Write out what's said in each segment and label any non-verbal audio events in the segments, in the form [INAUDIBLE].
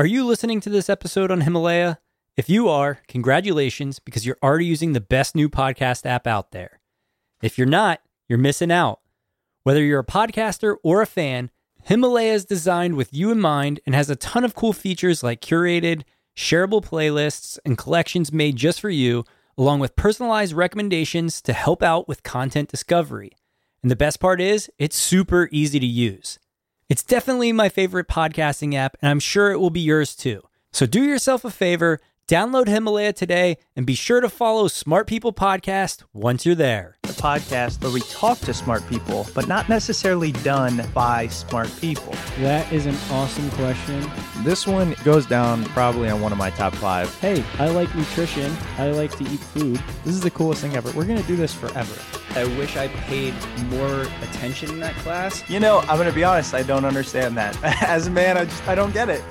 Are you listening to this episode on Himalaya? If you are, congratulations because you're already using the best new podcast app out there. If you're not, you're missing out. Whether you're a podcaster or a fan, Himalaya is designed with you in mind and has a ton of cool features like curated, shareable playlists, and collections made just for you, along with personalized recommendations to help out with content discovery. And the best part is, it's super easy to use. It's definitely my favorite podcasting app, and I'm sure it will be yours too. So do yourself a favor, download Himalaya today, and be sure to follow Smart People Podcast once you're there. The podcast where we talk to smart people, but not necessarily done by smart people. That is an awesome question. This one goes down probably on one of my top five. Hey, I like nutrition. I like to eat food. This is the coolest thing ever. We're going to do this forever. I wish I paid more attention in that class. You know, I'm going to be honest, I don't understand that. [LAUGHS] As a man, I just I don't get it.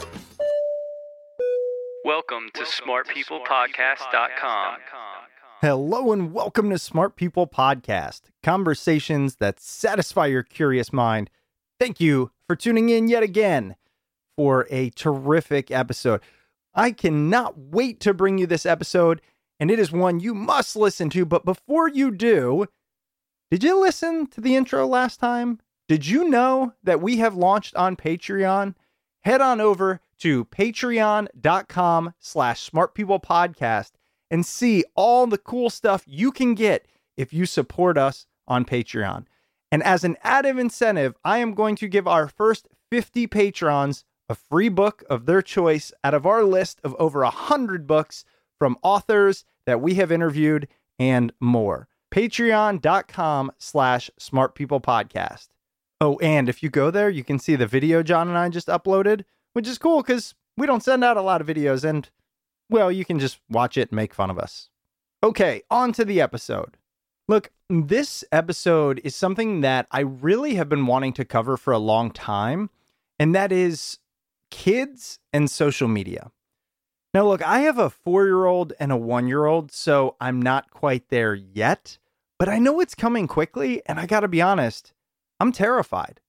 Welcome to smartpeoplepodcast.com. Hello and welcome to Smart People Podcast, conversations that satisfy your curious mind. Thank you for tuning in yet again for a terrific episode. I cannot wait to bring you this episode, and it is one you must listen to. But before you do, did you listen to the intro last time? Did you know that we have launched on Patreon? Head on over to patreon.com slash smartpeoplepodcast and see all the cool stuff you can get if you support us on Patreon. And as an added incentive, I am going to give our first 50 patrons a free book of their choice out of our list of over 100 books from authors that we have interviewed and more. Patreon.com slash smart people podcast oh and if you go there you can see the video john and i just uploaded which is cool because we don't send out a lot of videos and well you can just watch it and make fun of us okay on to the episode look this episode is something that i really have been wanting to cover for a long time and that is kids and social media now, look, I have a four year old and a one year old, so I'm not quite there yet, but I know it's coming quickly. And I got to be honest, I'm terrified.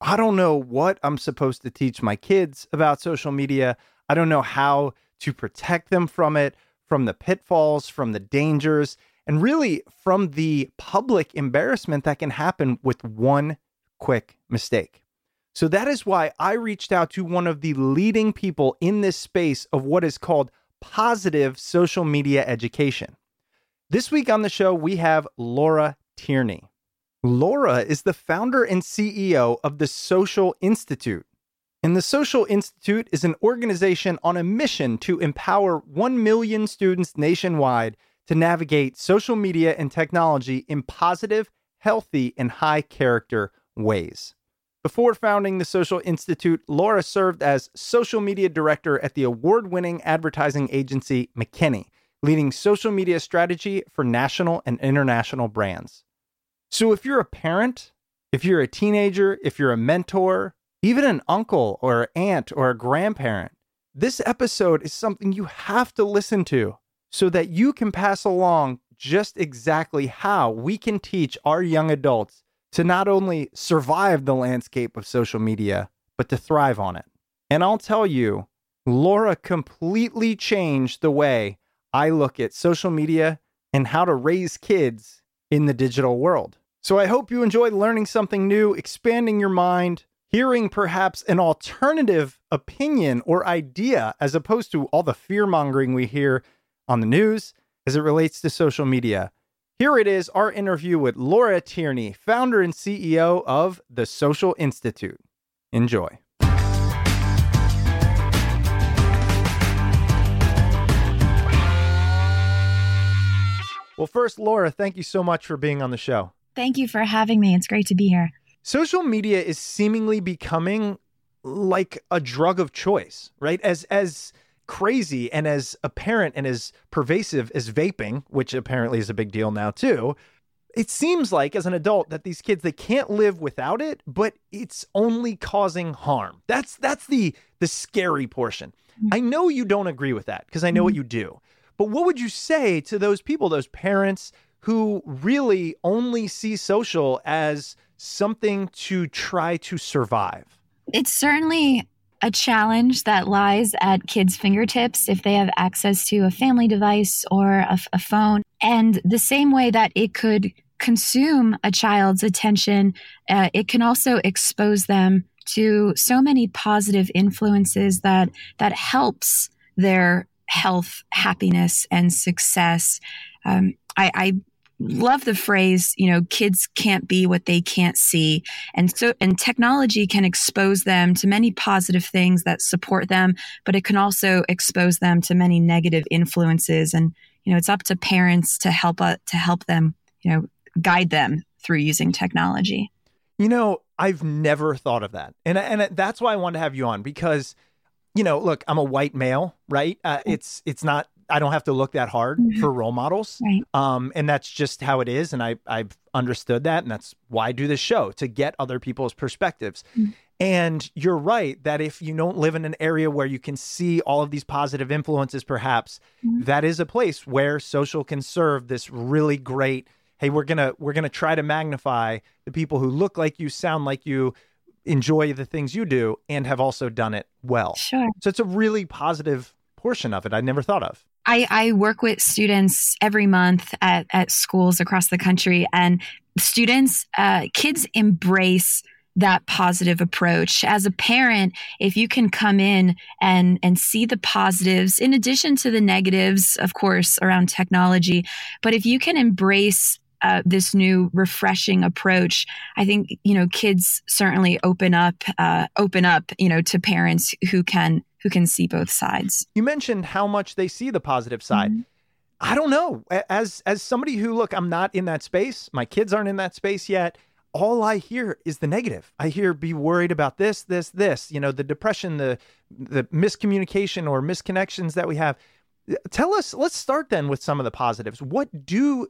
I don't know what I'm supposed to teach my kids about social media. I don't know how to protect them from it, from the pitfalls, from the dangers, and really from the public embarrassment that can happen with one quick mistake. So that is why I reached out to one of the leading people in this space of what is called positive social media education. This week on the show, we have Laura Tierney. Laura is the founder and CEO of the Social Institute. And the Social Institute is an organization on a mission to empower 1 million students nationwide to navigate social media and technology in positive, healthy, and high character ways. Before founding the Social Institute, Laura served as social media director at the award winning advertising agency McKinney, leading social media strategy for national and international brands. So if you're a parent, if you're a teenager, if you're a mentor, even an uncle or aunt or a grandparent, this episode is something you have to listen to so that you can pass along just exactly how we can teach our young adults to not only survive the landscape of social media, but to thrive on it. And I'll tell you, Laura completely changed the way I look at social media and how to raise kids in the digital world. So I hope you enjoyed learning something new, expanding your mind, hearing perhaps an alternative opinion or idea as opposed to all the fear mongering we hear on the news as it relates to social media. Here it is our interview with Laura Tierney, founder and CEO of the Social Institute. Enjoy. Well, first, Laura, thank you so much for being on the show. Thank you for having me. It's great to be here. Social media is seemingly becoming like a drug of choice, right? As as crazy and as apparent and as pervasive as vaping, which apparently is a big deal now too. It seems like as an adult that these kids they can't live without it, but it's only causing harm. That's that's the the scary portion. Mm-hmm. I know you don't agree with that because I know what mm-hmm. you do. But what would you say to those people, those parents who really only see social as something to try to survive? It's certainly a challenge that lies at kids' fingertips if they have access to a family device or a, phone. And the same way that it could consume a child's attention, uh, it can also expose them to so many positive influences that that helps their health, happiness, and success. Um, I, I love the phrase you know kids can't be what they can't see and so and technology can expose them to many positive things that support them but it can also expose them to many negative influences and you know it's up to parents to help uh, to help them you know guide them through using technology You know, I've never thought of that. And and that's why I wanted to have you on because you know, look, I'm a white male, right? Uh, it's it's not I don't have to look that hard for role models. Right. Um, and that's just how it is. And I, I've understood that. And that's why I do this show to get other people's perspectives. And you're right that if you don't live in an area where you can see all of these positive influences, perhaps that is a place where social can serve this really great. Hey, we're gonna we're gonna try to magnify the people who look like you, sound like you, enjoy the things you do, and have also done it well. sure So it's a really positive portion of it I never thought of. I, I work with students every month at, at schools across the country, and students, uh, kids embrace that positive approach. As a parent, if you can come in and and see the positives in addition to the negatives, of course, around technology, but if you can embrace uh, this new refreshing approach, I think you know kids certainly open up, uh, open up, you know, to parents who can who can see both sides. You mentioned how much they see the positive side. Mm-hmm. I don't know. As as somebody who look, I'm not in that space. My kids aren't in that space yet. All I hear is the negative. I hear be worried about this, this, this. You know, the depression, the the miscommunication or misconnections that we have. Tell us. Let's start then with some of the positives. What do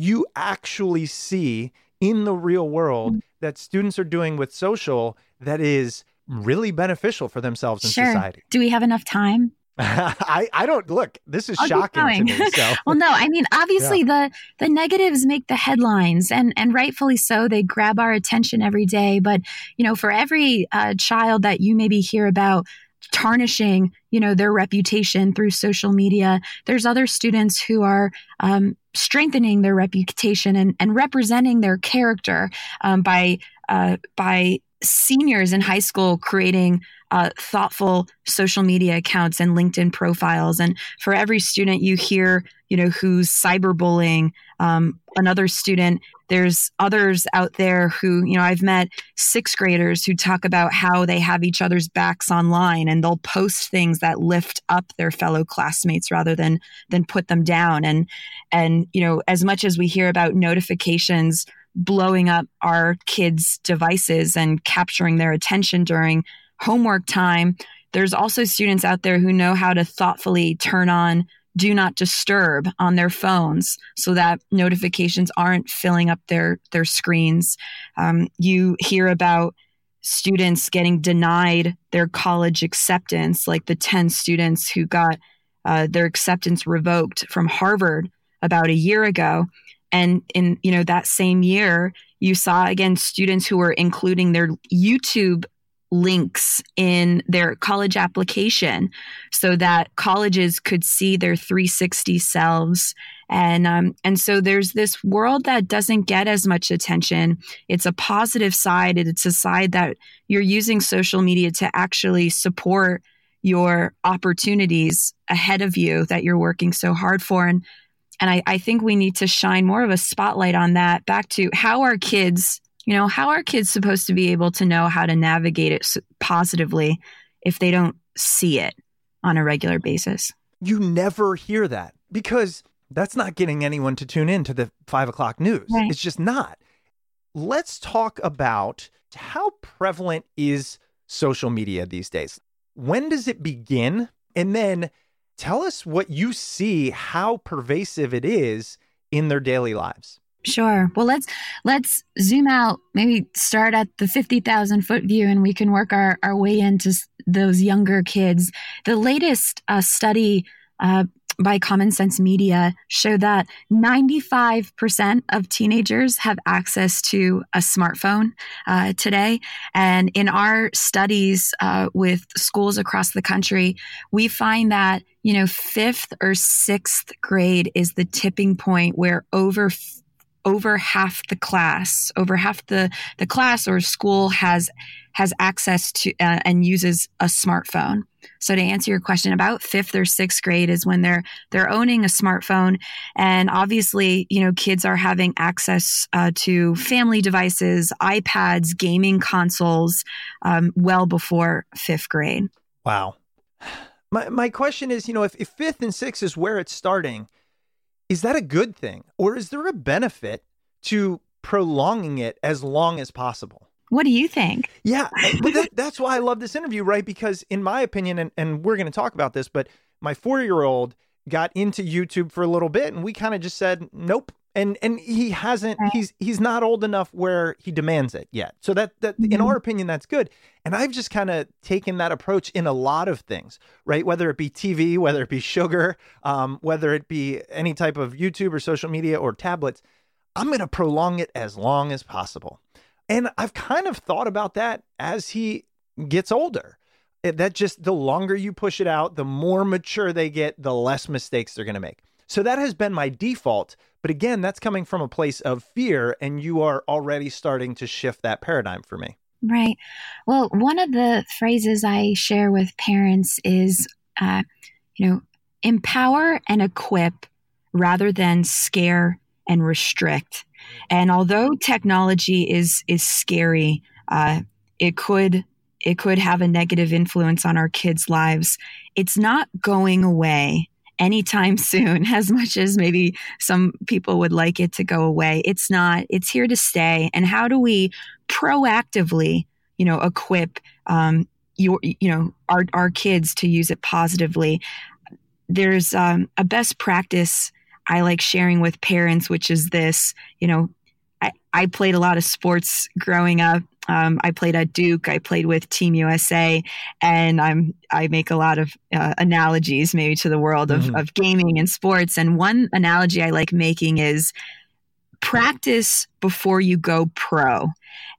you actually see in the real world Mm-hmm. that students are doing with social that is really beneficial for themselves and Sure. society? Do we have enough time? [LAUGHS] I, I don't look. This is I'll shocking to me. So [LAUGHS] well, no, I mean, obviously the the negatives make the headlines, and and rightfully so. They grab our attention every day. But you know, for every uh, child that you maybe hear about tarnishing, you know, their reputation through social media, there's other students who are um, strengthening their reputation and, and representing their character um, by uh, by seniors in high school creating uh, thoughtful social media accounts and LinkedIn profiles. And for every student you hear, you know, who's cyberbullying um, another student, there's others out there who, you know, I've met sixth graders who talk about how they have each other's backs online and they'll post things that lift up their fellow classmates rather than than put them down. And and you know, as much as we hear about notifications blowing up our kids' devices and capturing their attention during homework time. There's also students out there who know how to thoughtfully turn on do not disturb on their phones so that notifications aren't filling up their their screens. Um, you hear about students getting denied their college acceptance, like the 10 students who got uh, their acceptance revoked from Harvard about a year ago. And in you know that same year, you saw again students who were including their YouTube links in their college application so that colleges could see their 360 selves. And um, and so there's this world that doesn't get as much attention. It's a positive side. It's a side that you're using social media to actually support your opportunities ahead of you that you're working so hard for. And and I, I think we need to shine more of a spotlight on that. Back to how our kids you know, how are kids supposed to be able to know how to navigate it positively if they don't see it on a regular basis? You never hear that because that's not getting anyone to tune in to the five o'clock news. Right. It's just not. Let's talk about how prevalent is social media these days? When does it begin? And then tell us what you see, how pervasive it is in their daily lives. Sure. Well, let's let's zoom out. Maybe start at the fifty thousand foot view, and we can work our, our way into those younger kids. The latest uh, study uh, by Common Sense Media showed that ninety five percent of teenagers have access to a smartphone uh, today. And in our studies uh, with schools across the country, we find that you know fifth or sixth grade is the tipping point where over over half the class, over half the, the class or school has has access to uh, and uses a smartphone. So to answer your question, about fifth or sixth grade is when they're they're owning a smartphone, and obviously, you know, kids are having access uh, to family devices, iPads, gaming consoles, um, well before fifth grade. Wow. My my question is, you know, if, if fifth and sixth is where it's starting, is that a good thing? Or is there a benefit to prolonging it as long as possible? What do you think? Yeah, [LAUGHS] but that, that's why I love this interview, right? Because in my opinion, and, and we're going to talk about this, but my four year old got into YouTube for a little bit, and we kind of just said, nope, and and he hasn't he's he's not old enough where he demands it yet. So that that mm-hmm. in our opinion that's good. And i've just kind of taken that approach in a lot of things right? Whether it be tv whether it be sugar um, whether it be any type of youtube or social media or tablets i'm going to prolong it as long as possible. And i've kind of thought about that as he gets older that just the longer you push it out the more mature they get the less mistakes they're going to make so that has been my default. But again, that's coming from a place of fear, and you are already starting to shift that paradigm for me. Right. Well, one of the phrases I share with parents is, uh, you know, empower and equip rather than scare and restrict. And although technology is is scary, uh, it could it could have a negative influence on our kids' lives. It's not going away anytime [LAUGHS] soon, as much as maybe some people would like it to go away. It's not, it's here to stay. And how do we proactively, you know, equip, um, your, you know, our, our kids to use it positively? There's um, a best practice I like sharing with parents, which is this, you know, I, I played a lot of sports growing up um, I played at Duke. I played with Team USA, and I'm I make a lot of uh, analogies maybe to the world of, mm-hmm. of gaming and sports. And one analogy I like making is practice before you go pro.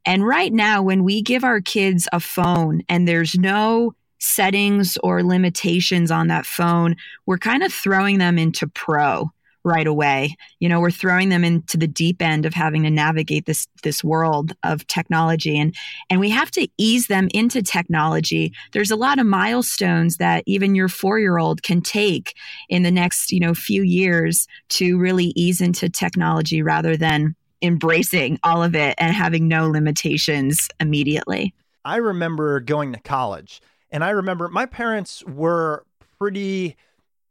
And right now, when we give our kids a phone and there's no settings or limitations on that phone, we're kind of throwing them into pro right away. You know, we're throwing them into the deep end of having to navigate this this world of technology and and we have to ease them into technology. There's a lot of milestones that even your 4-year-old can take in the next, you know, few years to really ease into technology rather than embracing all of it and having no limitations immediately. I remember going to college and I remember my parents were pretty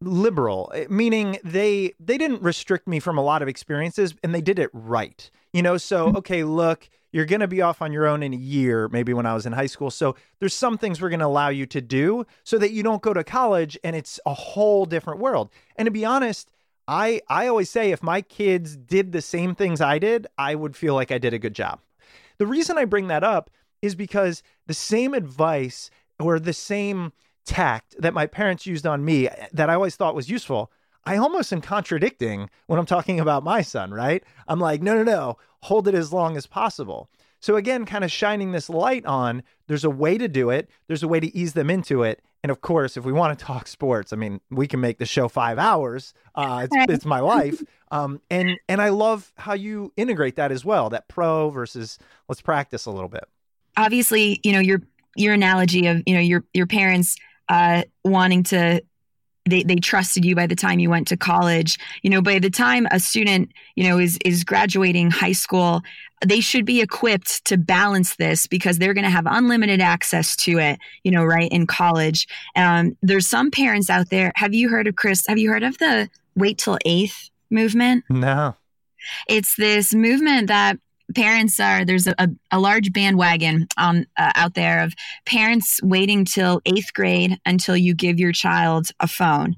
liberal, eh, meaning they they didn't restrict me from a lot of experiences and they did it right. You know, so Mm-hmm. okay, look, you're going to be off on your own in a year, maybe when I was in high school. So there's some things we're going to allow you to do so that you don't go to college and it's a whole different world. And to be honest, I I always say if my kids did the same things I did, I would feel like I did a good job. The reason I bring that up is because the same advice or the same tact that my parents used on me that I always thought was useful, I almost am contradicting when I'm talking about my son, right? I'm like, no, no, no, hold it as long as possible. So again, kind of shining this light on there's a way to do it, there's a way to ease them into it. And of course, if we want to talk sports, I mean, we can make the show five hours. Uh, it's, it's my life. Um, and and I love how you integrate that as well, that pro versus let's practice a little bit. obviously, you know, your your analogy of, you know, your your parents uh wanting to they they trusted you by the time you went to college. You know, by the time a student, you know, is is graduating high school, they should be equipped to balance this because they're going to have unlimited access to it, you know, right in college. Um there's some parents out there. Have you heard of Chris? Have you heard of the wait till 8th movement? No. it's this movement that parents are there's a, a, large bandwagon on uh, out there of parents waiting till eighth grade until you give your child a phone.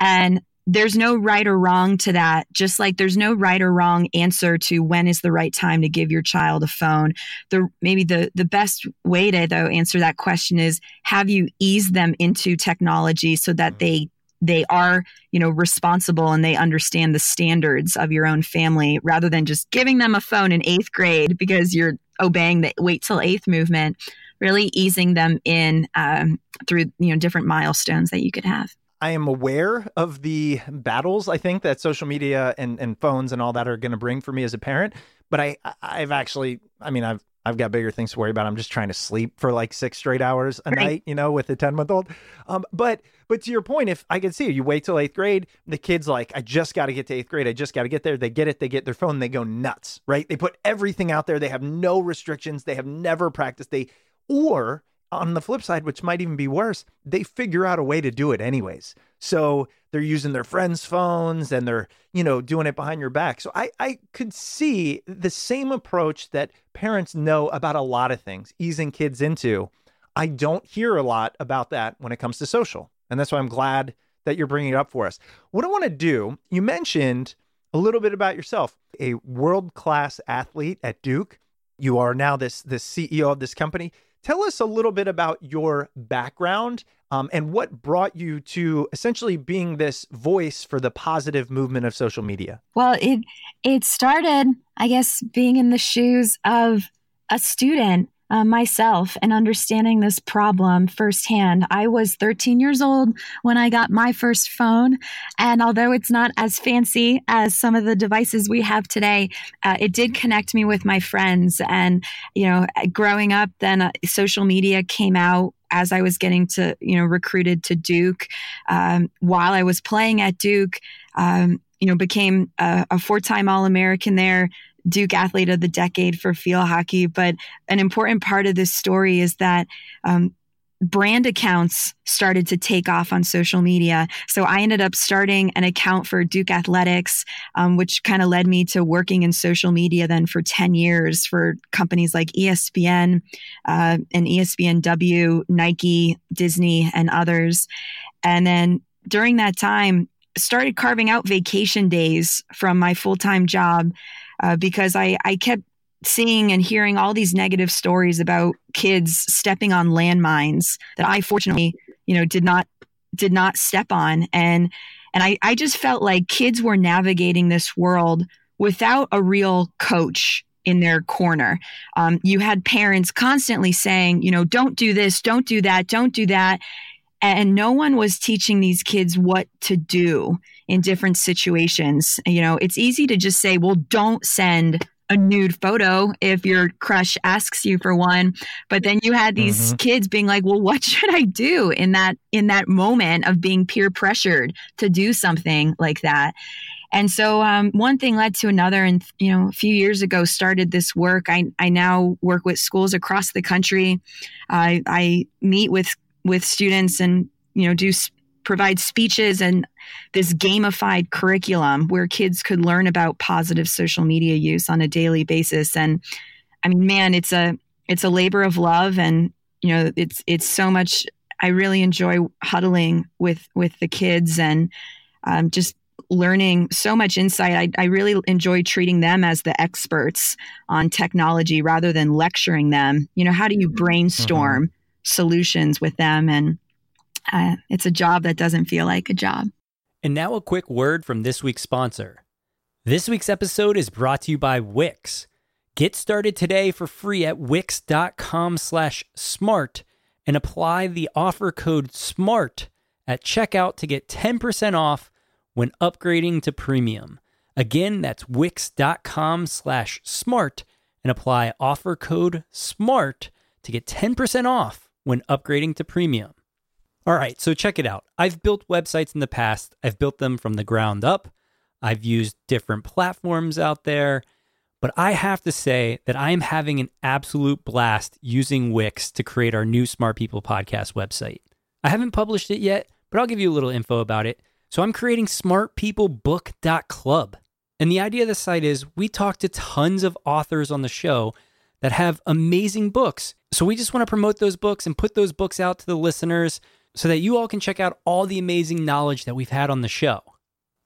And there's no right or wrong to that. Just like there's no right or wrong answer to when is the right time to give your child a phone. The maybe the the best way to though answer that question is have you eased them into technology so that they they are you know responsible and they understand the standards of your own family rather than just giving them a phone in eighth grade because you're obeying the wait till eighth movement really easing them in um, through you know different milestones that you could have I am aware of the battles I think that social media and, and phones and all that are going to bring for me as a parent. But I I've actually I mean I've I've got bigger things to worry about. I'm just trying to sleep for like six straight hours a Right. night, you know, with a 10 month old. Um, but but to your point, if I could see you wait till eighth grade, the kid's like, I just got to get to eighth grade. I just got to get there. They get it. They get their phone. They go nuts, right? They put everything out there. They have no restrictions. They have never practiced. They or on the flip side, which might even be worse, they figure out a way to do it anyways. So they're using their friends' phones and they're, you know, doing it behind your back. So I, I could see the same approach that parents know about a lot of things, easing kids into. I don't hear a lot about that when it comes to social. And that's why I'm glad that you're bringing it up for us. What I want to do, you mentioned a little bit about yourself, a world class athlete at Duke. You are now this, this CEO of this company. Tell us a little bit about your background um, and what brought you to essentially being this voice for the positive movement of social media. well it it started i guess being in the shoes of a student uh, myself and understanding this problem firsthand. I was 13 years old when I got my first phone. And although it's not as fancy as some of the devices we have today, uh, it did connect me with my friends. And, you know, growing up, then uh, social media came out as I was getting to, you know, recruited to Duke. Um, while I was playing at Duke, um, you know, became a, a four time All American there. Duke Athlete of the Decade for field hockey. But an important part of this story is that um, brand accounts started to take off on social media. So I ended up starting an account for Duke Athletics, um, which kind of led me to working in social media then for 10 years for companies like ESPN uh, and ESPNW, Nike, Disney, and others. And then during that time, started carving out vacation days from my full-time job uh, because I, I kept seeing and hearing all these negative stories about kids stepping on landmines that I fortunately, you know, did not did not step on. And and I, I just felt like kids were navigating this world without a real coach in their corner. Um, you had parents constantly saying, you know, don't do this, don't do that, don't do that. And no one was teaching these kids what to do in different situations. You know, it's easy to just say, well, don't send a nude photo if your crush asks you for one. But then you had these Mhm. kids being like well what [LAUGHS] should i do in that in that moment of being peer pressured to do something like that? And so um, one thing led to another and you know a few years ago started this work. I, I now work with schools across the country. I, I meet with with students and you know do provide speeches and this gamified curriculum where kids could learn about positive social media use on a daily basis. And I mean, man, it's a it's a labor of love, and you know, it's it's so much. I really enjoy huddling with with the kids and um, just learning so much insight. I, I really enjoy treating them as the experts on technology rather than lecturing them. You know, how do you mm-hmm. brainstorm mm-hmm. solutions with them? And uh, it's a job that doesn't feel like a job. And now a quick word from this week's sponsor. This week's episode is brought to you by Wix. Get started today for free at wix.com slash smart and apply the offer code SMART at checkout to get 10% off when upgrading to premium. Again, that's wix.com slash smart and apply offer code SMART to get 10% off when upgrading to premium. All right, so check it out. I've built websites in the past, I've built them from the ground up. I've used different platforms out there, but I have to say that I am having an absolute blast using Wix to create our new Smart People podcast website. I haven't published it yet, but I'll give you a little info about it. So I'm creating smartpeoplebook.club. And the idea of the site is we talk to tons of authors on the show that have amazing books. So we just want to promote those books and put those books out to the listeners so that you all can check out all the amazing knowledge that we've had on the show.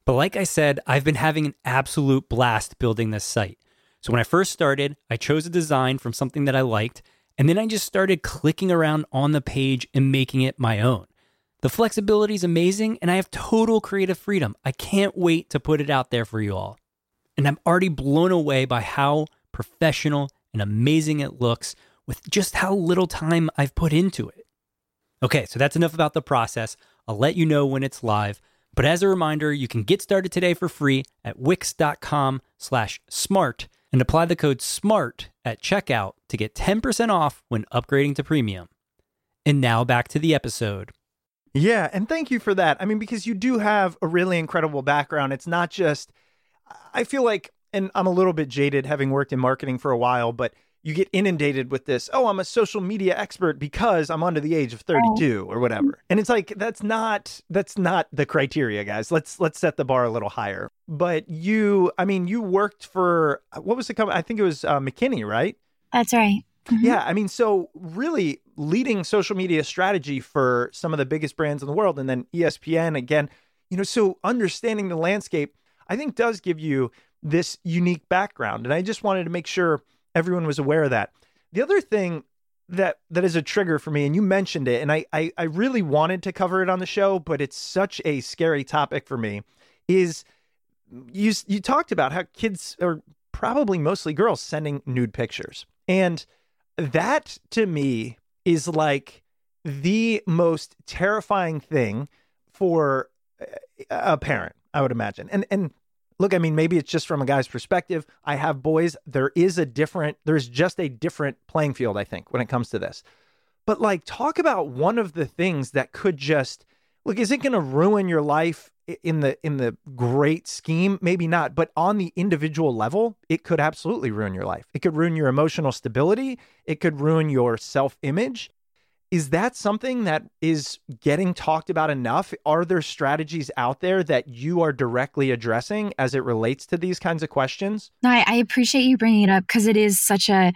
But like I said, I've been having an absolute blast building this site. So when I first started, I chose a design from something that I liked, and then I just started clicking around on the page and making it my own. The flexibility is amazing, and I have total creative freedom. I can't wait to put it out there for you all. And I'm already blown away by how professional and amazing it looks with just how little time I've put into it. Okay, so that's enough about the process. I'll let you know when it's live. But as a reminder, you can get started today for free at wix.com slash smart and apply the code SMART at checkout to get 10% off when upgrading to premium. And now back to the episode. Yeah, and thank you for that. I mean, because you do have a really incredible background. It's not just, I feel like, and I'm a little bit jaded having worked in marketing for a while, but you get inundated with this, oh, I'm a social media expert because I'm under the age of 32 or whatever. And it's like that's not that's not the criteria, guys. Let's let's set the bar a little higher. But you, I mean, you worked for what was the company? I think it was uh, McKinney, right? That's right. Mm-hmm. Yeah, I mean, so really leading social media strategy for some of the biggest brands in the world, and then ESPN again. You know, so understanding the landscape, I think, does give you this unique background, and I just wanted to make sure everyone was aware of that. The other thing that that is a trigger for me, and you mentioned it, and I, I I really wanted to cover it on the show, but it's such a scary topic for me. Is you you talked about how kids are probably mostly girls sending nude pictures, and that to me is like the most terrifying thing for a parent, I would imagine. And and look, I mean, maybe it's just from a guy's perspective. I have boys. There is a different, there's just a different playing field, I think, when it comes to this. But like, talk about one of the things that could just look, is it going to ruin your life in the in the great scheme maybe not but on the individual level it could absolutely ruin your life it could ruin your emotional stability it could ruin your self-image is that something that is getting talked about enough are there strategies out there that you are directly addressing as it relates to these kinds of questions no i, I appreciate you bringing it up because it is such a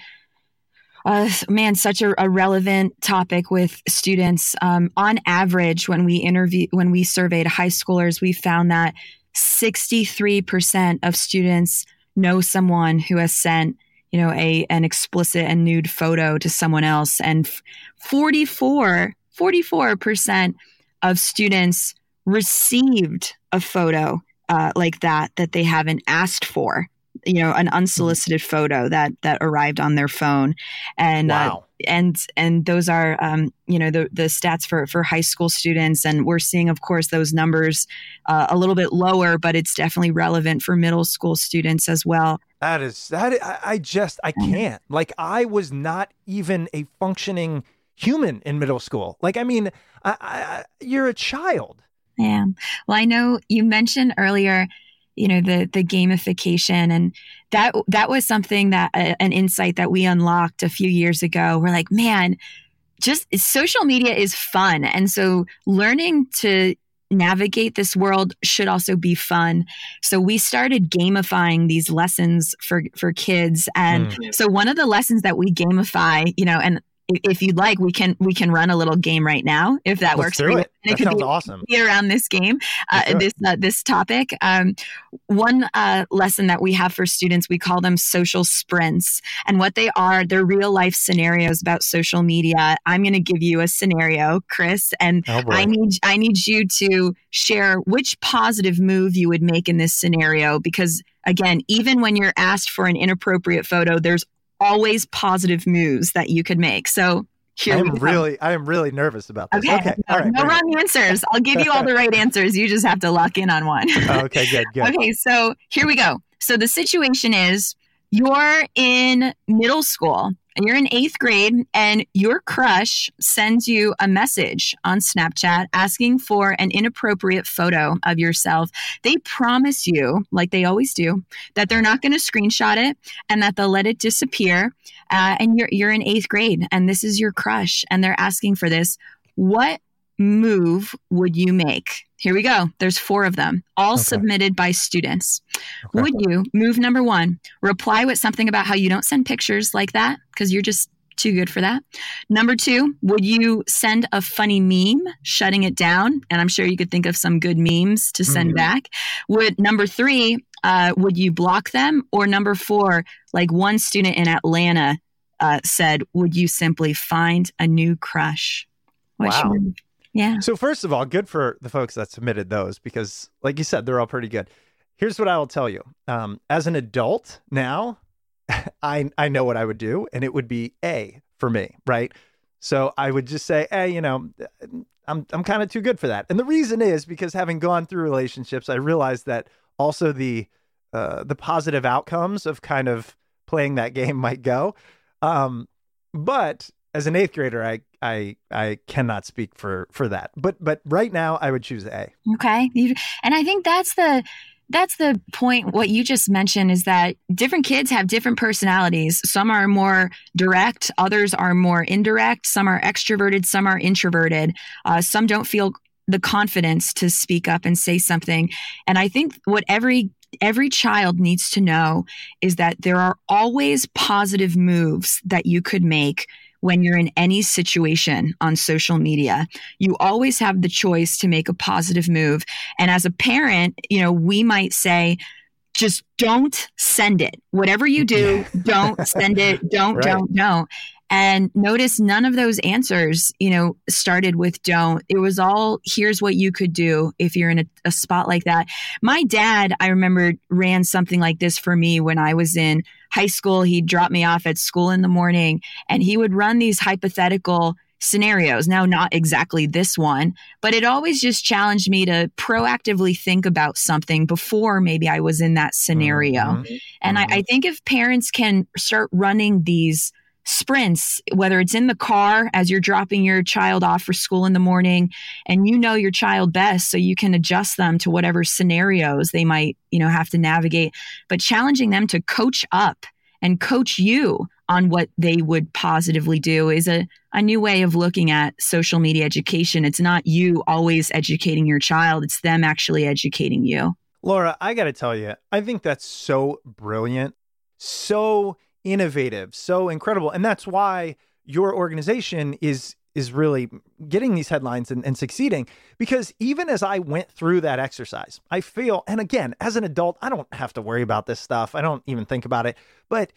uh, man, such a, a, relevant topic with students. Um, on average, when we interview, when we surveyed high schoolers, we found that 63% of students know someone who has sent, you know, a an explicit and nude photo to someone else, and 44 44% of students received a photo uh, like that that they haven't asked for you know an unsolicited photo that that arrived on their phone. And uh, wow. uh, and and those are um, you know the the stats for for high school students. And we're seeing of course those numbers uh, a little bit lower but it's definitely relevant for middle school students as well that is that i just i can't. Like i was not even a functioning human in middle school. Like i mean I, I, you're a child. Yeah well i know you mentioned earlier you know the the gamification and that that was something that uh, an insight that we unlocked a few years ago. We're like man just social media is fun. And so learning to navigate this world should also be fun. So we started gamifying these lessons for for kids and Mm. so one of the lessons that we gamify, you know, and if you'd like we can we can run a little game right now if that Let's works for you. it. That could sounds be awesome. be around this game, uh, it. this uh, this topic. Um, one uh, lesson that we have for students, we call them social sprints, and what they are, they're real life scenarios about social media. I'm going to give you a scenario, Chris, and Oh. I need I need you to share which positive move you would make in this scenario because again, even when you're asked for an inappropriate photo, there's always positive moves that you could make. So here I we am go. really, I am really nervous about this. Okay, Okay, no, all right. no wrong answers. I'll give you all the right answers. You just have to lock in on one. [LAUGHS] Okay, good, good. Okay, so here we go. So the situation is you're in middle school you're in eighth grade, and your crush sends you a message on Snapchat asking for an inappropriate photo of yourself. They promise you, like they always do, that they're not going to screenshot it and that they'll let it disappear. Uh, and you're you're in eighth grade, and this is your crush, and they're asking for this. What move would you make? Here we go. There's four of them, all Okay. submitted by students. Okay. Would you move number one, reply with something about how you don't send pictures like that because you're just too good for that? Number two, would you send a funny meme shutting it down? And I'm sure you could think of some good memes to send Mhm. back. Would number three, uh, would you block them? Or number four, like one student in Atlanta uh, said, would you simply find a new crush? Which Wow. Yeah. So first of all, good for the folks that submitted those because, like you said, they're all pretty good. Here's what I will tell you: um, as an adult now, [LAUGHS] I I know what I would do, and it would be A for me, right? So I would just say, hey, you know, I'm I'm kind of too good for that, and the reason is because having gone through relationships, I realized that also the uh, the positive outcomes of kind of playing that game [LAUGHS] might go. Um, but as an eighth grader, I I I cannot speak for for that. But but right now, I would choose A. Okay. And I think that's the that's the point what you just mentioned is that different kids have different personalities. Some are more direct, others are more indirect, some are extroverted, some are introverted. Uh, some don't feel the confidence to speak up and say something. And I think what every every child needs to know is that there are always positive moves that you could make when you're in any situation on social media you always have the choice to make a positive move. And as a parent, you know, we might say, just don't send it. Whatever you do, [LAUGHS] don't send it. Don't, Right. don't, don't. And notice none of those answers, you know, started with don't. It was all here's what you could do if you're in a, a spot like that. My dad, I remember, ran something like this for me when I was in high school. He'd drop me off at school in the morning and he would run these hypothetical scenarios. Now, not exactly this one, but it always just challenged me to proactively think about something before maybe I was in that scenario. Mhm. And I, I think if parents can start running these sprints, whether it's in the car as you're dropping your child off for school in the morning, and you know your child best, so you can adjust them to whatever scenarios they might, you know, have to navigate, but challenging them to coach up and coach you on what they would positively do is a, a new way of looking at social media education. It's not you always educating your child, it's them actually educating you. Laura, I got to tell you, I think that's so brilliant, so innovative, so incredible, and that's why your organization is is really getting these headlines and, and succeeding. Because even as I went through that exercise, I feel, and again, as an adult, I don't have to worry about this stuff. I don't even think about it. But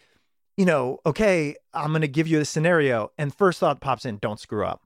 you know, okay, I'm going to give you a scenario, and first thought pops in: don't screw up.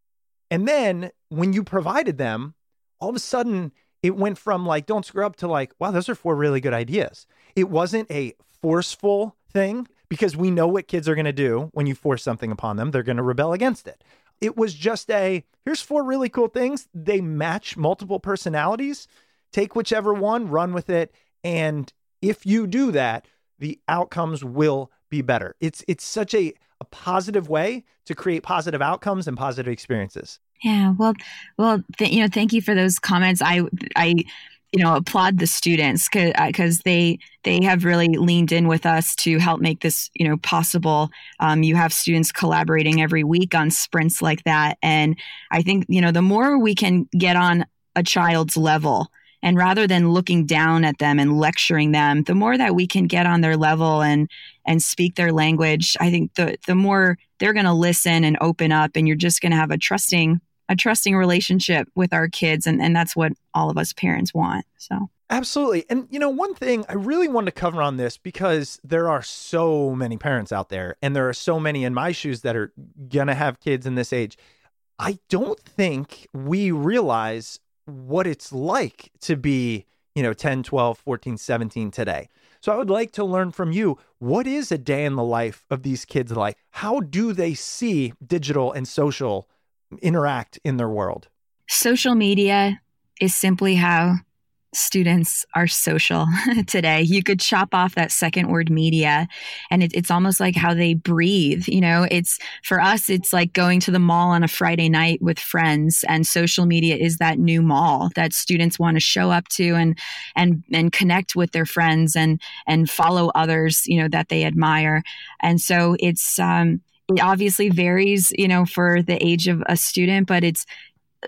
And then when you provided them, all of a sudden it went from like don't screw up to like wow those are four really good ideas it wasn't a forceful thing because we know what kids are going to do when you force something upon them. They're going to rebel against it. It was just a here's four really cool things. They match multiple personalities. Take whichever one run with it. And if you do that the outcomes will be better. It's it's such a, a positive way to create positive outcomes and positive experiences. Yeah, well, well, th- you know, thank you for those comments. I, I, you know, applaud the students because they they have really leaned in with us to help make this, you know, possible. Um, you have students collaborating every week on sprints like that, and I think you know the more we can get on a child's level. And rather than looking down at them and lecturing them, the more that we can get on their level and and speak their language, I think the the more they're going to listen and open up, and you're just going to have a trusting a trusting relationship with our kids, and and that's what all of us parents want. So. Absolutely. And, you know, one thing I really want to cover on this because there are so many parents out there, and there are so many in my shoes that are to have kids in this age. I don't think we realize what it's like to be, you know, 10, 12, 14, 17 today. So I would like to learn from you what is a day in the life of these kids like? How do they see digital and social interact in their world? Social media is simply how students are social [LAUGHS] today. You could chop off that second word media and it, it's almost like how they breathe. You know, it's for us, it's like going to the mall on a Friday night with friends and social media is that new mall that students want to show up to and, and, and connect with their friends and, and follow others, you know, that they admire. And so it's, um, it obviously varies, you know, for the age of a student, but it's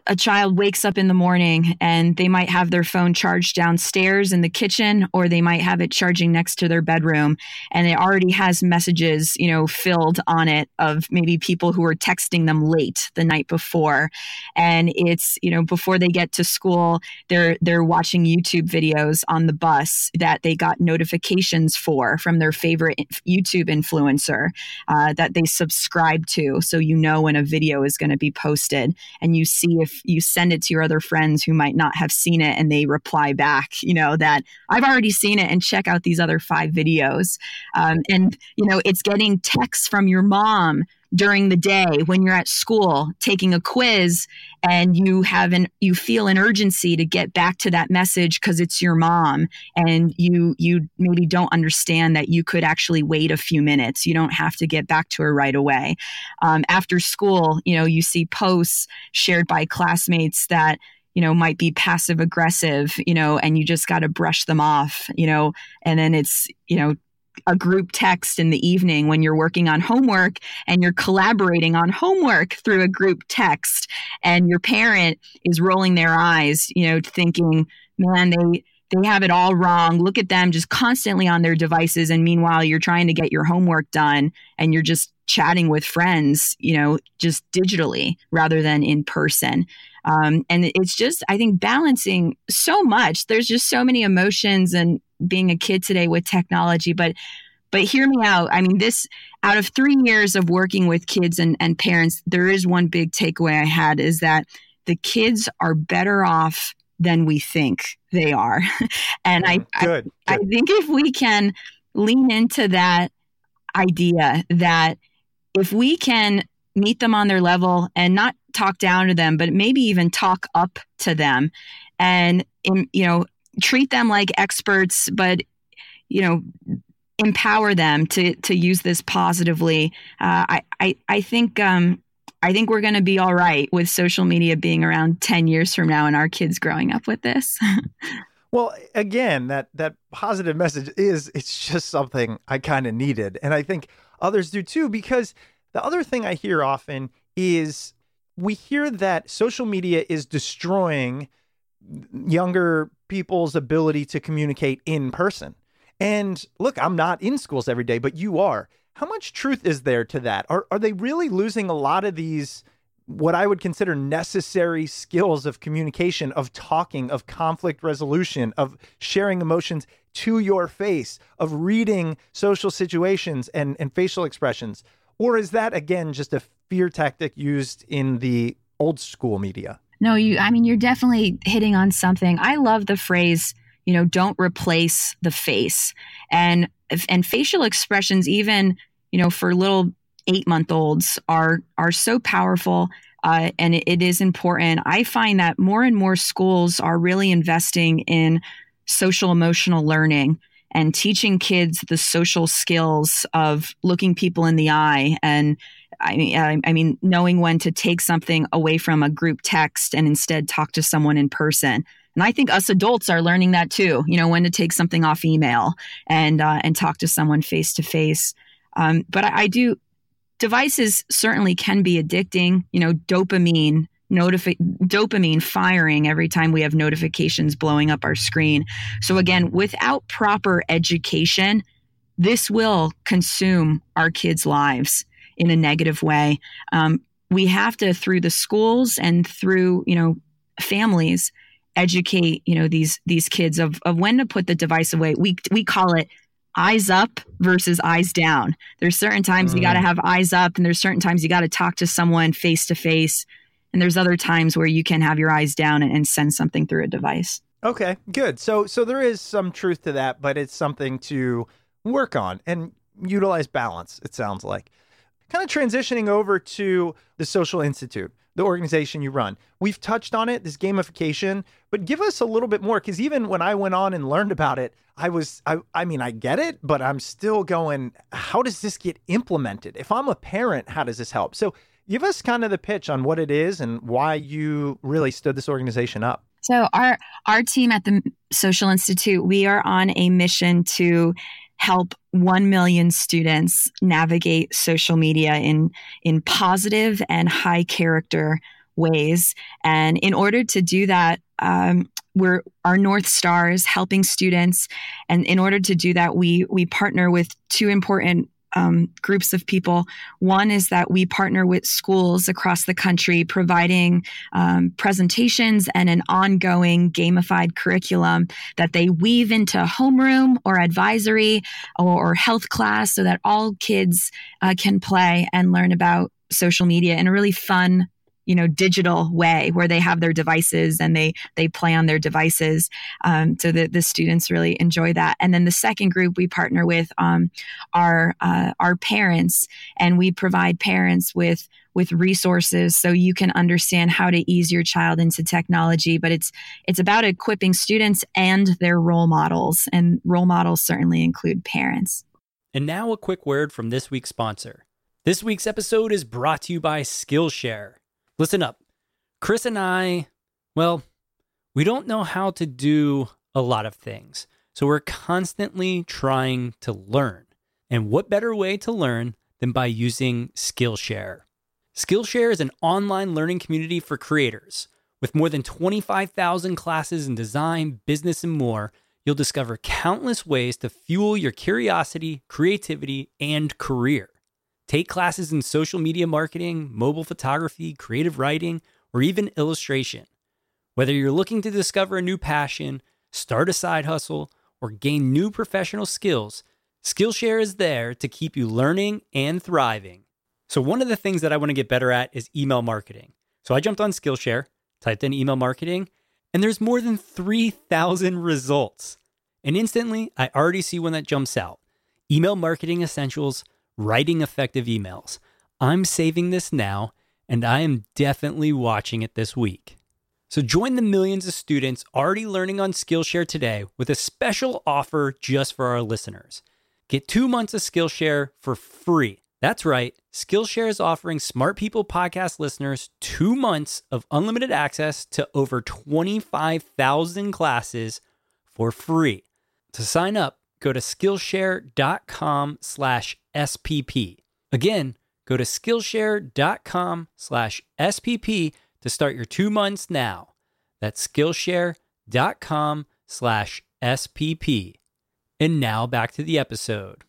a child wakes up in the morning and they might have their phone charged downstairs in the kitchen or they might have it charging next to their bedroom. And it already has messages you know filled on it of maybe people who are texting them late the night before. And it's you know before they get to school they're they're watching YouTube videos on the bus that they got notifications for from their favorite YouTube influencer uh, that they subscribe to. So you know when a video is going to be posted and you see if you send it to your other friends who might not have seen it and they reply back, you know, that I've already seen it and check out these other five videos. Um, and, you know, it's getting texts from your mom during the day when you're at school taking a quiz and you have an you feel an urgency to get back to that message because it's your mom and you you maybe don't understand that you could actually wait a few minutes. You don't have to get back to her right away. Um, after school you know you see posts shared by classmates that you know might be passive aggressive you know and you just got to brush them off you know and then it's you know a group text in the evening when you're working on homework and you're collaborating on homework through a group text and your parent is rolling their eyes you know thinking man they they have it all wrong. Look at them just constantly on their devices and meanwhile you're trying to get your homework done and you're just chatting with friends you know just digitally rather than in person. Um, and it's just i think balancing so much. There's just so many emotions and being a kid today with technology but but hear me out. I mean this out of three years of working with kids and, and parents there is one big takeaway i had is that the kids are better off than we think they are [LAUGHS] and I, good, good. I i think if we can lean into that idea that if we can meet them on their level and not talk down to them but maybe even talk up to them and you know treat them like experts, but you know, empower them to to use this positively. Uh, I, I I think um, I think we're going to be all right with social media being around ten years from now, and our kids growing up with this. [LAUGHS] well, again, that that positive message is it's just something I kind of needed, and I think others do too. Because the other thing I hear often is we hear that social media is destroying younger people's ability to communicate in person. And look, I'm not in schools every day, but you are. How much truth is there to that? Are, are they really losing a lot of these, what I would consider necessary skills of communication, of talking, of conflict resolution, of sharing emotions to your face, of reading social situations and, and facial expressions? Or is that, again, just a fear tactic used in the old school media? No, you, I mean, you're definitely hitting on something. I love the phrase, you know, don't replace the face. And, and facial expressions, even, you know, for little eight month olds are, are so powerful. Uh, and it, it is important. I find that more and more schools are really investing in social emotional learning and teaching kids the social skills of looking people in the eye and I mean, I, mean, knowing when to take something away from a group text and instead talk to someone in person. And I think us adults are learning that too. You know, when to take something off email and uh, and talk to someone face to face. But I, I do. Devices certainly can be addicting. You know, dopamine notifi- dopamine firing every time we have notifications blowing up our screen. So again, without proper education, this will consume our kids' lives in a negative way. Um, we have to, through the schools and through you know families, educate you know these these kids of of when to put the device away. We we call it eyes up versus eyes down. There's certain times mm. you got to have eyes up, and there's certain times you got to talk to someone face to face, and there's other times where you can have your eyes down and, and send something through a device. Okay, good. So so there is some truth to that, but it's something to work on and utilize balance. It sounds like. Kind of transitioning over to the Social Institute the organization you run. We've touched on it, this gamification, but give us a little bit more because even when I went on and learned about it, I was, I, I mean, I get it, but I'm still going, how does this get implemented? If I'm a parent, how does this help? So give us kind of the pitch on what it is and why you really stood this organization up. So our our team at the Social Institute, we are on a mission to help 1 million students navigate social media in, in positive and high character ways. And in order to do that, um, we're our north Stars helping students and in order to do that we we partner with two important um, groups of people. One is that we partner with schools across the country, providing um, presentations and an ongoing gamified curriculum that they weave into homeroom or advisory or, or health class so that all kids uh, can play and learn about social media in a really fun you know digital way where they have their devices and they they play on their devices um, so that the students really enjoy that. And then the second group we partner with um, are uh, our parents and we provide parents with with resources so you can understand how to ease your child into technology. But it's it's about equipping students and their role models and role models certainly include parents. And now a quick word from this week's sponsor. This week's episode is brought to you by skillshare Listen up. Chris and I, well, we don't know how to do a lot of things. So we're constantly trying to learn. And what better way to learn than by using Skillshare? Skillshare is an online learning community for creators. With more than 25,000 classes in design, business, and more, you'll discover countless ways to fuel your curiosity, creativity, and career. Take classes in social media marketing, mobile photography, creative writing, or even illustration. Whether you're looking to discover a new passion, start a side hustle, or gain new professional skills, Skillshare is there to keep you learning and thriving. So, one of the things that I want to get better at is email marketing. So, I jumped on Skillshare, typed in email marketing, and there's more than 3,000 results. And instantly, I already see one that jumps out Email Marketing Essentials writing effective emails. I'm saving this now, and I am definitely watching it this week. So join the millions of students already learning on Skillshare today with a special offer just for our listeners. Get two months of Skillshare for free. That's right, Skillshare is offering Smart People podcast listeners two months of unlimited access to over 25,000 classes for free. To sign up, go to skillshare.com slash SPP. Again, go to skillshare.com slash SPP to start your two months now. That's skillshare.com slash SPP. And now back to the episode.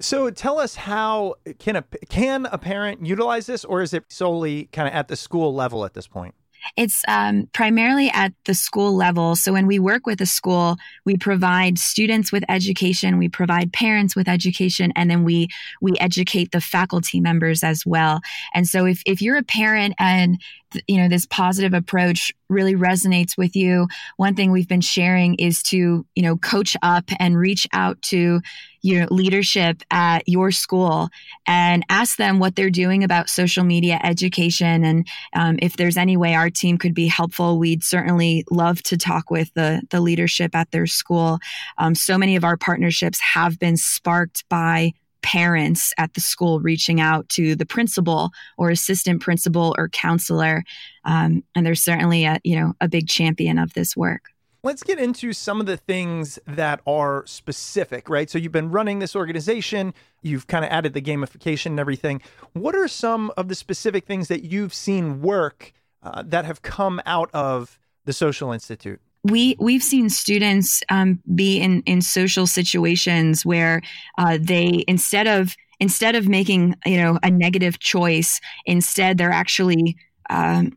So tell us how can a can a parent utilize this or is it solely kind of at the school level at this point? It's um, primarily at the school level. So when we work with a school, we provide students with education, we provide parents with education, and then we we educate the faculty members as well. And so if if you're a parent and you know this positive approach really resonates with you. One thing we've been sharing is to you know coach up and reach out to your leadership at your school and ask them what they're doing about social media education. And um, if there's any way our team could be helpful we'd certainly love to talk with the the leadership at their school. Um, so many of our partnerships have been sparked by parents at the school reaching out to the principal or assistant principal or counselor. Um, and there's certainly a you know a big champion of this work. Let's get into some of the things that are specific right? So you've been running this organization you've kind of added the gamification and everything. What are some of the specific things that you've seen work uh, that have come out of the Social Institute? We we've seen students um, be in in social situations where uh, they instead of instead of making you know a negative choice instead they're actually um,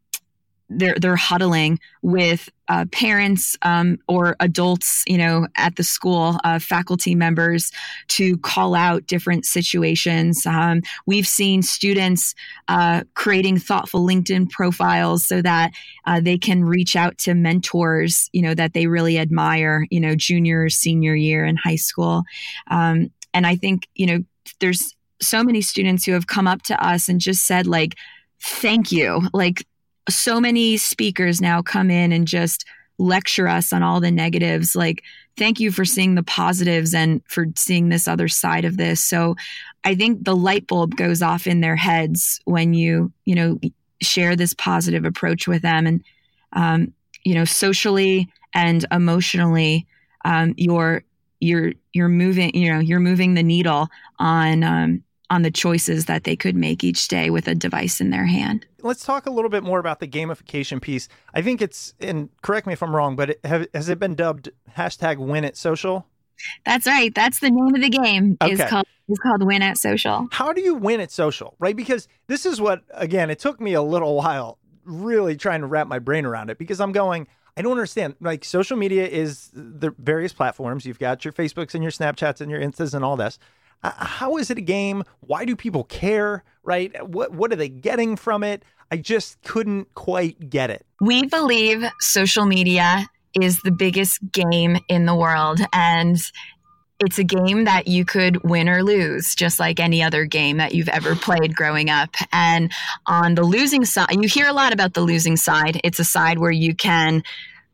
they're they're huddling with uh, parents um, or adults, you know, at the school, uh, faculty members to call out different situations. Um, we've seen students uh, creating thoughtful LinkedIn profiles so that uh, they can reach out to mentors, you know, that they really admire, you know, junior, senior year in high school. Um, and I think, you know, there's so many students who have come up to us and just said like, thank you. Like so many speakers now come in and just lecture us on all the negatives. Like thank you for seeing the positives and for seeing this other side of this. So i think the light bulb goes off in their heads when you you know share this positive approach with them. And um, you know socially and emotionally um, you're you're you're moving you know you're moving the needle on um, on the choices that they could make each day with a device in their hand. Let's talk a little bit more about the gamification piece. I think it's, and correct me if I'm wrong, but it, have, has it been dubbed hashtag win at social? That's right. That's the name of the game. Okay. Is called is called Win at Social. How do you win at social? Right? Because this is what again, it took me a little while really trying to wrap my brain around it because I'm going, I don't understand. Like social media is the various platforms. You've got your Facebooks and your Snapchats and your Instas and all this. Uh, how is it a game? Why do people care? Right? What what are they getting from it? I just couldn't quite get it. We believe social media is the biggest game in the world and it's a game that you could win or lose, just like any other game that you've ever played growing up. And on the losing side, you hear a lot about the losing side. It's a side where you can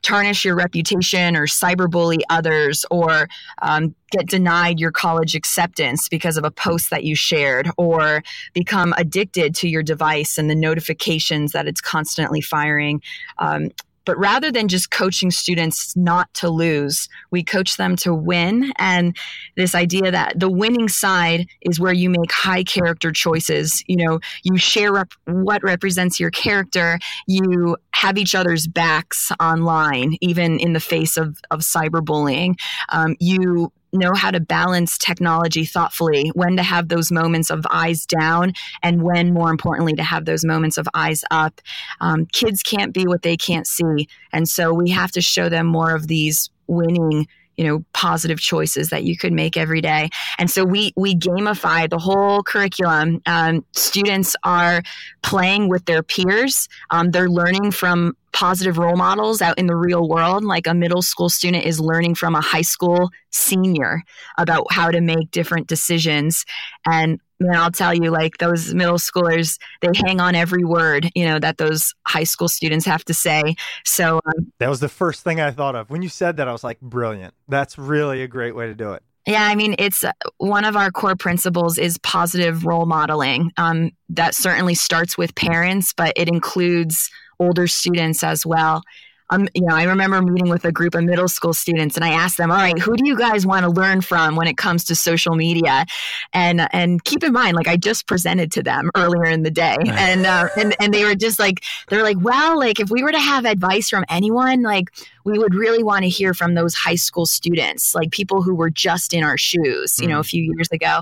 tarnish your reputation or cyberbully others or um, get denied your college acceptance because of a post that you shared or become addicted to your device and the notifications that it's constantly firing. Um, but rather than just coaching students not to lose, we coach them to win. And this idea that the winning side is where you make high character choices. You know, you share rep- what represents your character, you have each other's backs online, even in the face of, of cyberbullying. Um, you know how to balance technology thoughtfully, when to have those moments of eyes down, and when, more importantly, to have those moments of eyes up. Um, kids can't be what they can't see. And so we have to show them more of these winning you know positive choices that you could make every day. And so we we gamify the whole curriculum. Um, students are playing with their peers. Um, they're learning from positive role models out in the real world. Like a middle school student is learning from a high school senior about how to make different decisions. And and I'll tell you, like those middle schoolers, they hang on every word, you know, that those high school students have to say. So um, that was the first thing I thought of when you said that. I was like, brilliant. That's really a great way to do it. Yeah, I mean, it's uh, one of our core principles is positive role modeling. Um, that certainly starts with parents, but it includes older students as well um, you know, I remember meeting with a group of middle school students, and I asked them, "All right, who do you guys want to learn from when it comes to social media?" And and keep in mind, like I just presented to them earlier in the day, and uh, and and they were just like, they're like, "Well, like if we were to have advice from anyone, like we would really want to hear from those high school students, like people who were just in our shoes, you know, a few years ago."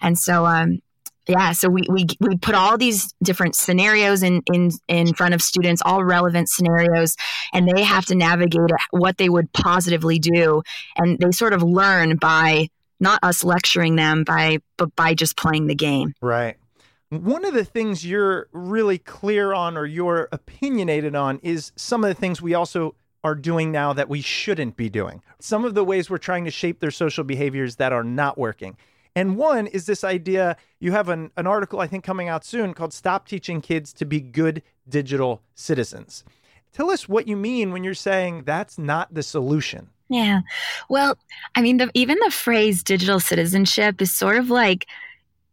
And so, um, yeah so we, we we put all these different scenarios in in in front of students all relevant scenarios and they have to navigate what they would positively do. And they sort of learn by not us lecturing them by but by just playing the game. Right. One of the things you're really clear on or you're opinionated on is some of the things we also are doing now that we shouldn't be doing. Some of the ways we're trying to shape their social behaviors that are not working and one is this idea you have an, an article, I think, coming out soon called Stop Teaching Kids to Be Good Digital Citizens. Tell us what you mean when you're saying that's not the solution. Yeah. Well, I mean, the, even the phrase digital citizenship is sort of like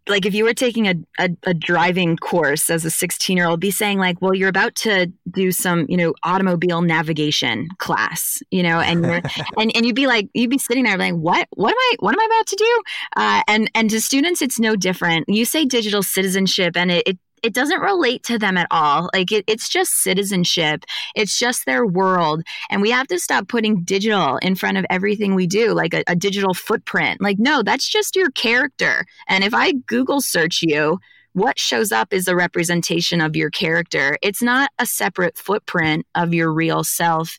like if you were taking a, a, a driving course as a 16 year old be saying like well you're about to do some you know automobile navigation class you know and you're [LAUGHS] and, and you'd be like you'd be sitting there like what? What am i what am i about to do? Uh, and and to students it's no different. You say digital citizenship and it, it it doesn't relate to them at all. Like it, it's just citizenship. It's just their world. And we have to stop putting digital in front of everything we do, like a, a digital footprint. Like, no, that's just your character. And if I Google search you, what shows up is a representation of your character. It's not a separate footprint of your real self.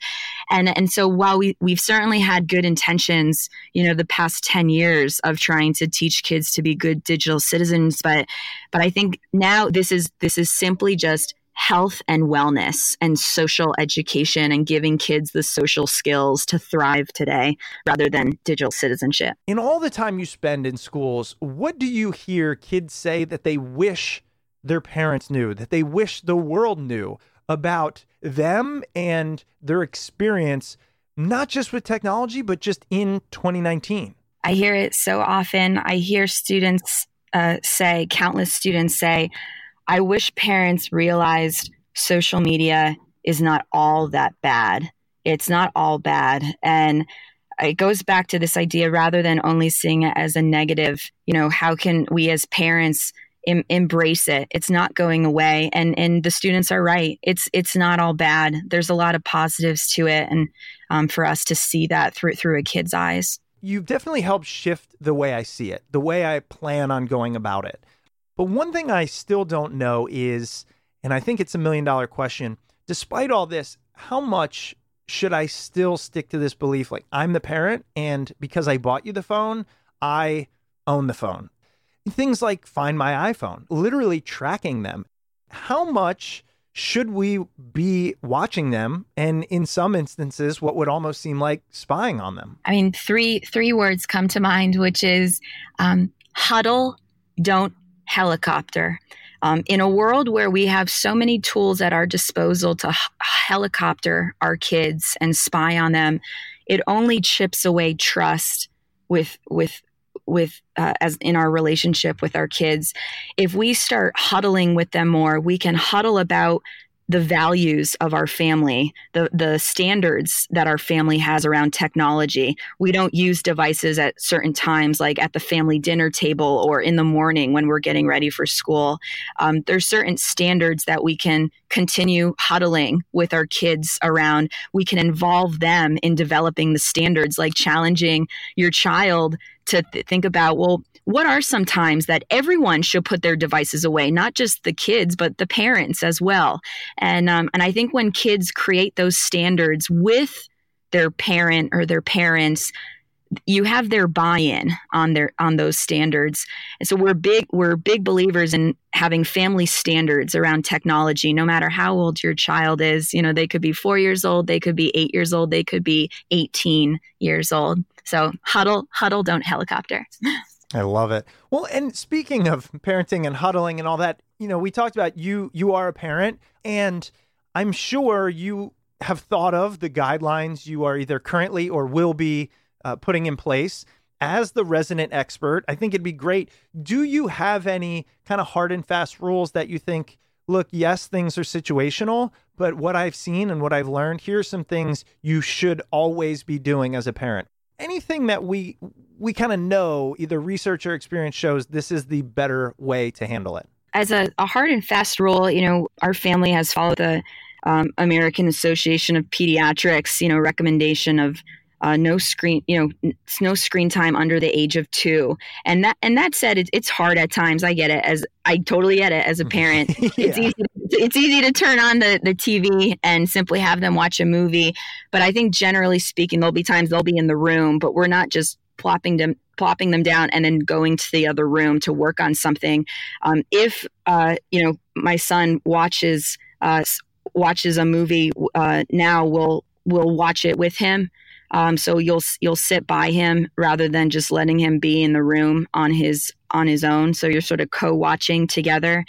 And and so while we we've certainly had good intentions, you know, the past 10 years of trying to teach kids to be good digital citizens, but but I think now this is this is simply just health and wellness and social education and giving kids the social skills to thrive today rather than digital citizenship. In all the time you spend in schools, what do you hear kids say that they wish their parents knew, that they wish the world knew about them and their experience, not just with technology, but just in 2019? I hear it so often. I hear students uh, say, countless students say, I wish parents realized social media is not all that bad. It's not all bad. And it goes back to this idea rather than only seeing it as a negative, you know, how can we as parents em- embrace it? It's not going away. And, and the students are right. It's, it's not all bad. There's a lot of positives to it. And um, for us to see that through, through a kid's eyes. You've definitely helped shift the way I see it, the way I plan on going about it. But one thing I still don't know is, and I think it's a million dollar question, despite all this, how much should I still stick to this belief like I'm the parent and because I bought you the phone, I own the phone? Things like find my iPhone, literally tracking them. How much should we be watching them and in some instances what would almost seem like spying on them? I mean, three three words come to mind, which is um, huddle, don't helicopter. Um, in a world where we have so many tools at our disposal to h- helicopter our kids and spy on them, it only chips away trust with with with uh, as in our relationship with our kids. If we start huddling with them more, we can huddle about the values of our family, the the standards that our family has around technology. We don't use devices at certain times, like at the family dinner table or in the morning when we're getting ready for school. Um, there's certain standards that we can continue huddling with our kids around. We can involve them in developing the standards, like challenging your child to th- think about, well, what are some times that everyone should put their devices away, not just the kids, but the parents as well? And um, and I think when kids create those standards with their parent or their parents, you have their buy-in on their on those standards. And so we're big we're big believers in having family standards around technology. No matter how old your child is you know they could be 4 years old they could be 8 years old they could be 18 years old. So huddle huddle don't helicopter. [LAUGHS] I love it. Well, and speaking of parenting and huddling and all that, you know, we talked about you you are a parent and I'm sure you have thought of the guidelines you are either currently or will be uh, putting in place as the resident expert. I think it'd be great. Do you have any kind of hard and fast rules that you think, look, yes, things are situational, but what I've seen and what I've learned, here's some things you should always be doing as a parent? Anything that we we kind of know, either research or experience shows this is the better way to handle it. As a, a hard and fast rule, you know, our family has followed the um, American Association of Pediatrics, you know, recommendation of uh, no screen, you know, no screen time under the age of two. And that and that said, it, it's hard at times. I get it as I totally get it as a parent. [LAUGHS] yeah. It's easy. It's easy to turn on the the TV and simply have them watch a movie. But I think generally speaking, there'll be times they'll be in the room, but we're not just plopping them plopping them down and then going to the other room to work on something. Um, if uh, you know my son watches uh, watches a movie uh, now, we'll we'll watch it with him um, so you'll you'll sit by him rather than just letting him be in the room on his on his own. So you're sort of co-watching together.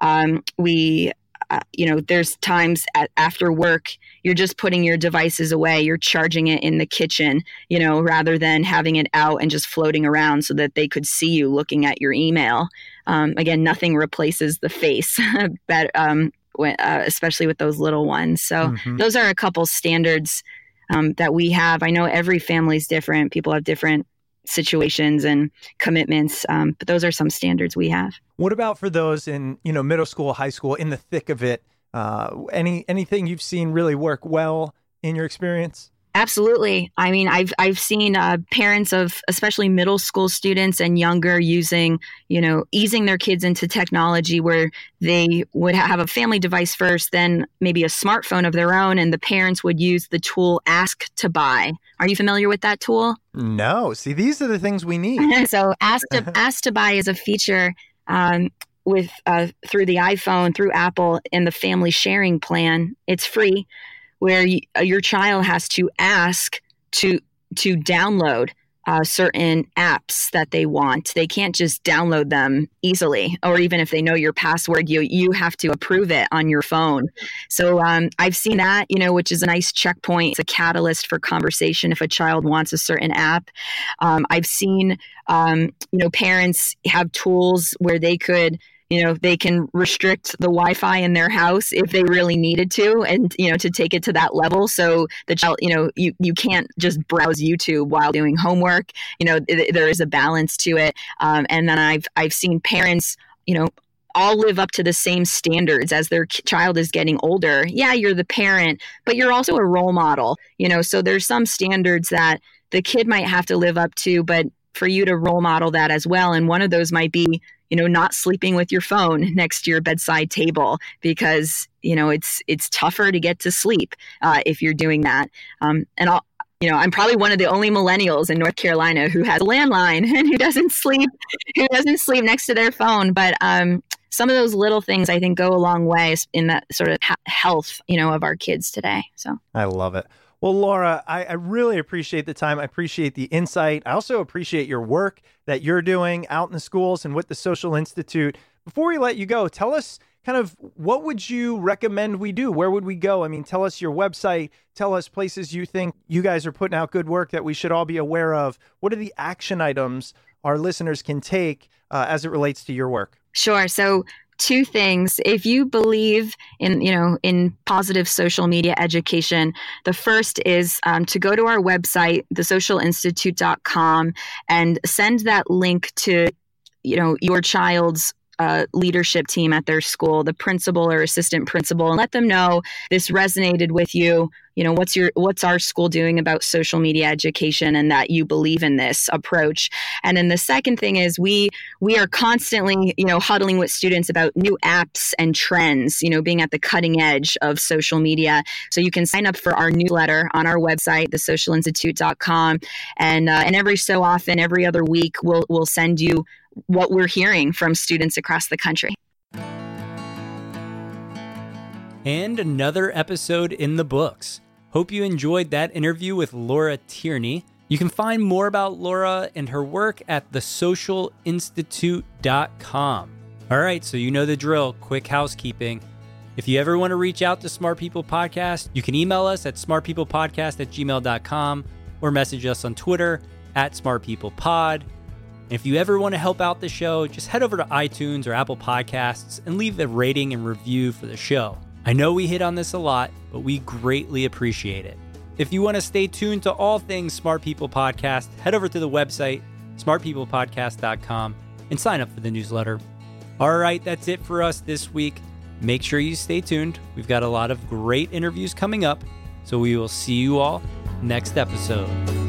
Um, we, uh, you know, there's times at, after work you're just putting your devices away. You're charging it in the kitchen, you know, rather than having it out and just floating around so that they could see you looking at your email. Um, again, nothing replaces the face, [LAUGHS] but um, uh, especially with those little ones. So mm-hmm. those are a couple standards um, that we have. I know every family is different. People have different situations and commitments. Um, but those are some standards we have. What about for those in you know middle school, high school, in the thick of it? Uh, any anything you've seen really work well in your experience? Absolutely. I mean, I've I've seen uh, parents of especially middle school students and younger using, you know, easing their kids into technology where they would have a family device first, then maybe a smartphone of their own, and the parents would use the tool Ask to Buy. Are you familiar with that tool? No. See, these are the things we [LAUGHS] need. so, Ask to [LAUGHS] Ask to Buy is a feature. Um, with uh, through the iPhone, through Apple, and the family sharing plan, it's free where you, uh, your child has to ask to to download uh, certain apps that they want. They can't just download them easily, or even if they know your password, you you have to approve it on your phone. So um, I've seen that, you know, which is a nice checkpoint. It's a catalyst for conversation if a child wants a certain app. Um, I've seen, um, you know, parents have tools where they could you know they can restrict the wi-fi in their house if they really needed to and you know to take it to that level. So the child you know you, you can't just browse youtube while doing homework. You know th- there is a balance to it. Um, and then i've i've seen parents you know all live up to the same standards as their child is getting older. Yeah you're the parent but you're also a role model you know so there's some standards that the kid might have to live up to but for you to role model that as well. And one of those might be you know not sleeping with your phone next to your bedside table because you know it's it's tougher to get to sleep uh, if you're doing that um, and I'll you know, I'm probably one of the only millennials in North Carolina who has a landline [LAUGHS] and who doesn't sleep, who doesn't sleep next to their phone. But um, some of those little things I think go a long way in that sort of health, you know, of our kids today. So I love it. Well, Laura, I, I, really appreciate the time. I appreciate the insight. I also appreciate your work that you're doing out in the schools and with the Social Institute. Before we let you go, tell us kind of what would you recommend we do? Where would we go? I mean, tell us your website, tell us places you think you guys are putting out good work that we should all be aware of. What are the action items our listeners can take uh, as it relates to your work? Sure. So two things. If you believe in you know in positive social media education the first is um, to go to our website thesocialinstitute.com and send that link to you know your child's uh, leadership team at their school, the principal or assistant principal, and let them know this resonated with you. You know, what's your what's our school doing about social media education, and that you believe in this approach. And then the second thing is we we are constantly you know huddling with students about new apps and trends. You know, being at the cutting edge of social media. So you can sign up for our newsletter on our website, thesocialinstitute.com, and uh, and every so often, every other week, we'll we'll send you what we're hearing from students across the country. And another episode in the books. Hope you enjoyed that interview with Laura Tierney. You can find more about Laura and her work at thesocialinstitute.com. All right, so you know the drill. Quick housekeeping. If you ever want to reach out to Smart People Podcast, you can email us at smartpeoplepodcast at gmail.com or message us on Twitter at smartpeoplepod. If you ever want to help out the show, just head over to iTunes or Apple Podcasts and leave a rating and review for the show. I know we hit on this a lot, but we greatly appreciate it. If you want to stay tuned to all things Smart People Podcast, head over to the website, smartpeoplepodcast.com, and sign up for the newsletter. All right, that's it for us this week. Make sure you stay tuned. We've got a lot of great interviews coming up, so we will see you all next episode.